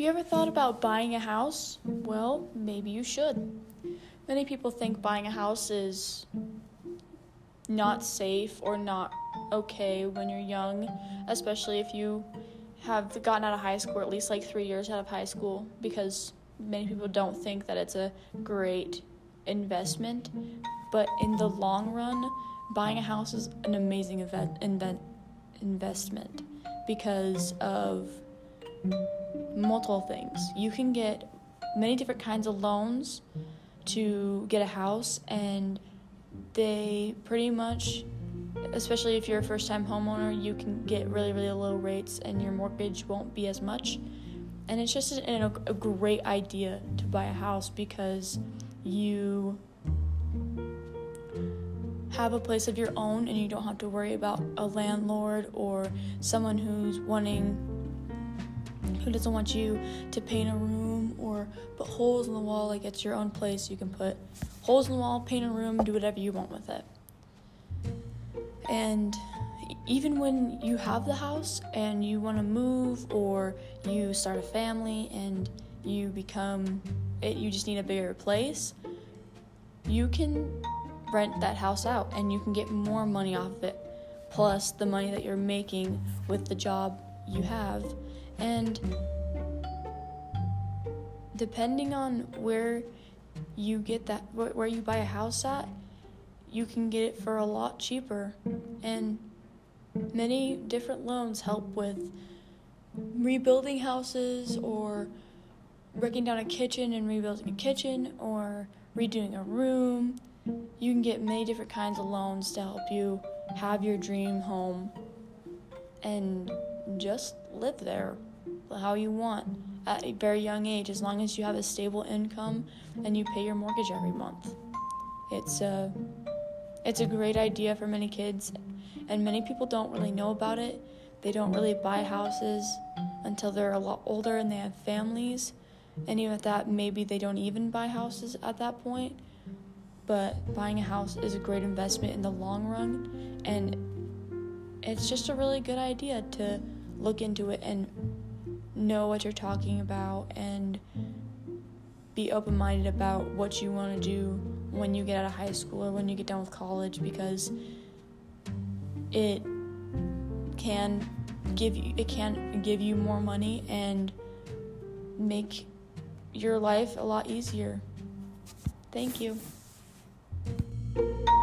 Have you ever thought about buying a house? Well, maybe you should. Many people think buying a house is not safe or not okay when you're young, especially if you have gotten out of high school, or at least like three years out of high school, because many people don't think that it's a great investment. But in the long run, buying a house is an amazing event, invent, investment because of multiple things. You can get many different kinds of loans to get a house, and they pretty much, especially if you're a first time homeowner, you can get really, really low rates, and your mortgage won't be as much. And it's just a, a great idea to buy a house because you have a place of your own and you don't have to worry about a landlord or someone who's wanting who doesn't want you to paint a room or put holes in the wall? Like it's your own place. You can put holes in the wall paint a room do whatever you want with it. And even when you have the house and you want to move or you start a family and you become it you just need a bigger place you can rent that house out and you can get more money off of it plus the money that you're making with the job you have and depending on where you get that where you buy a house at you can get it for a lot cheaper. And many different loans help with rebuilding houses or breaking down a kitchen and rebuilding a kitchen or redoing a room. You can get many different kinds of loans to help you have your dream home and just live there how you want at a very young age as long as you have a stable income and you pay your mortgage every month. It's a it's a great idea for many kids and many people don't really know about it. They don't really buy houses until they're a lot older and they have families. And even at that, maybe they don't even buy houses at that point but buying a house is a great investment in the long run and it's just a really good idea to look into it and know what you're talking about and be open minded about what you want to do when you get out of high school or when you get done with college because it can give you it can give you more money and make your life a lot easier. Thank you. Thank you.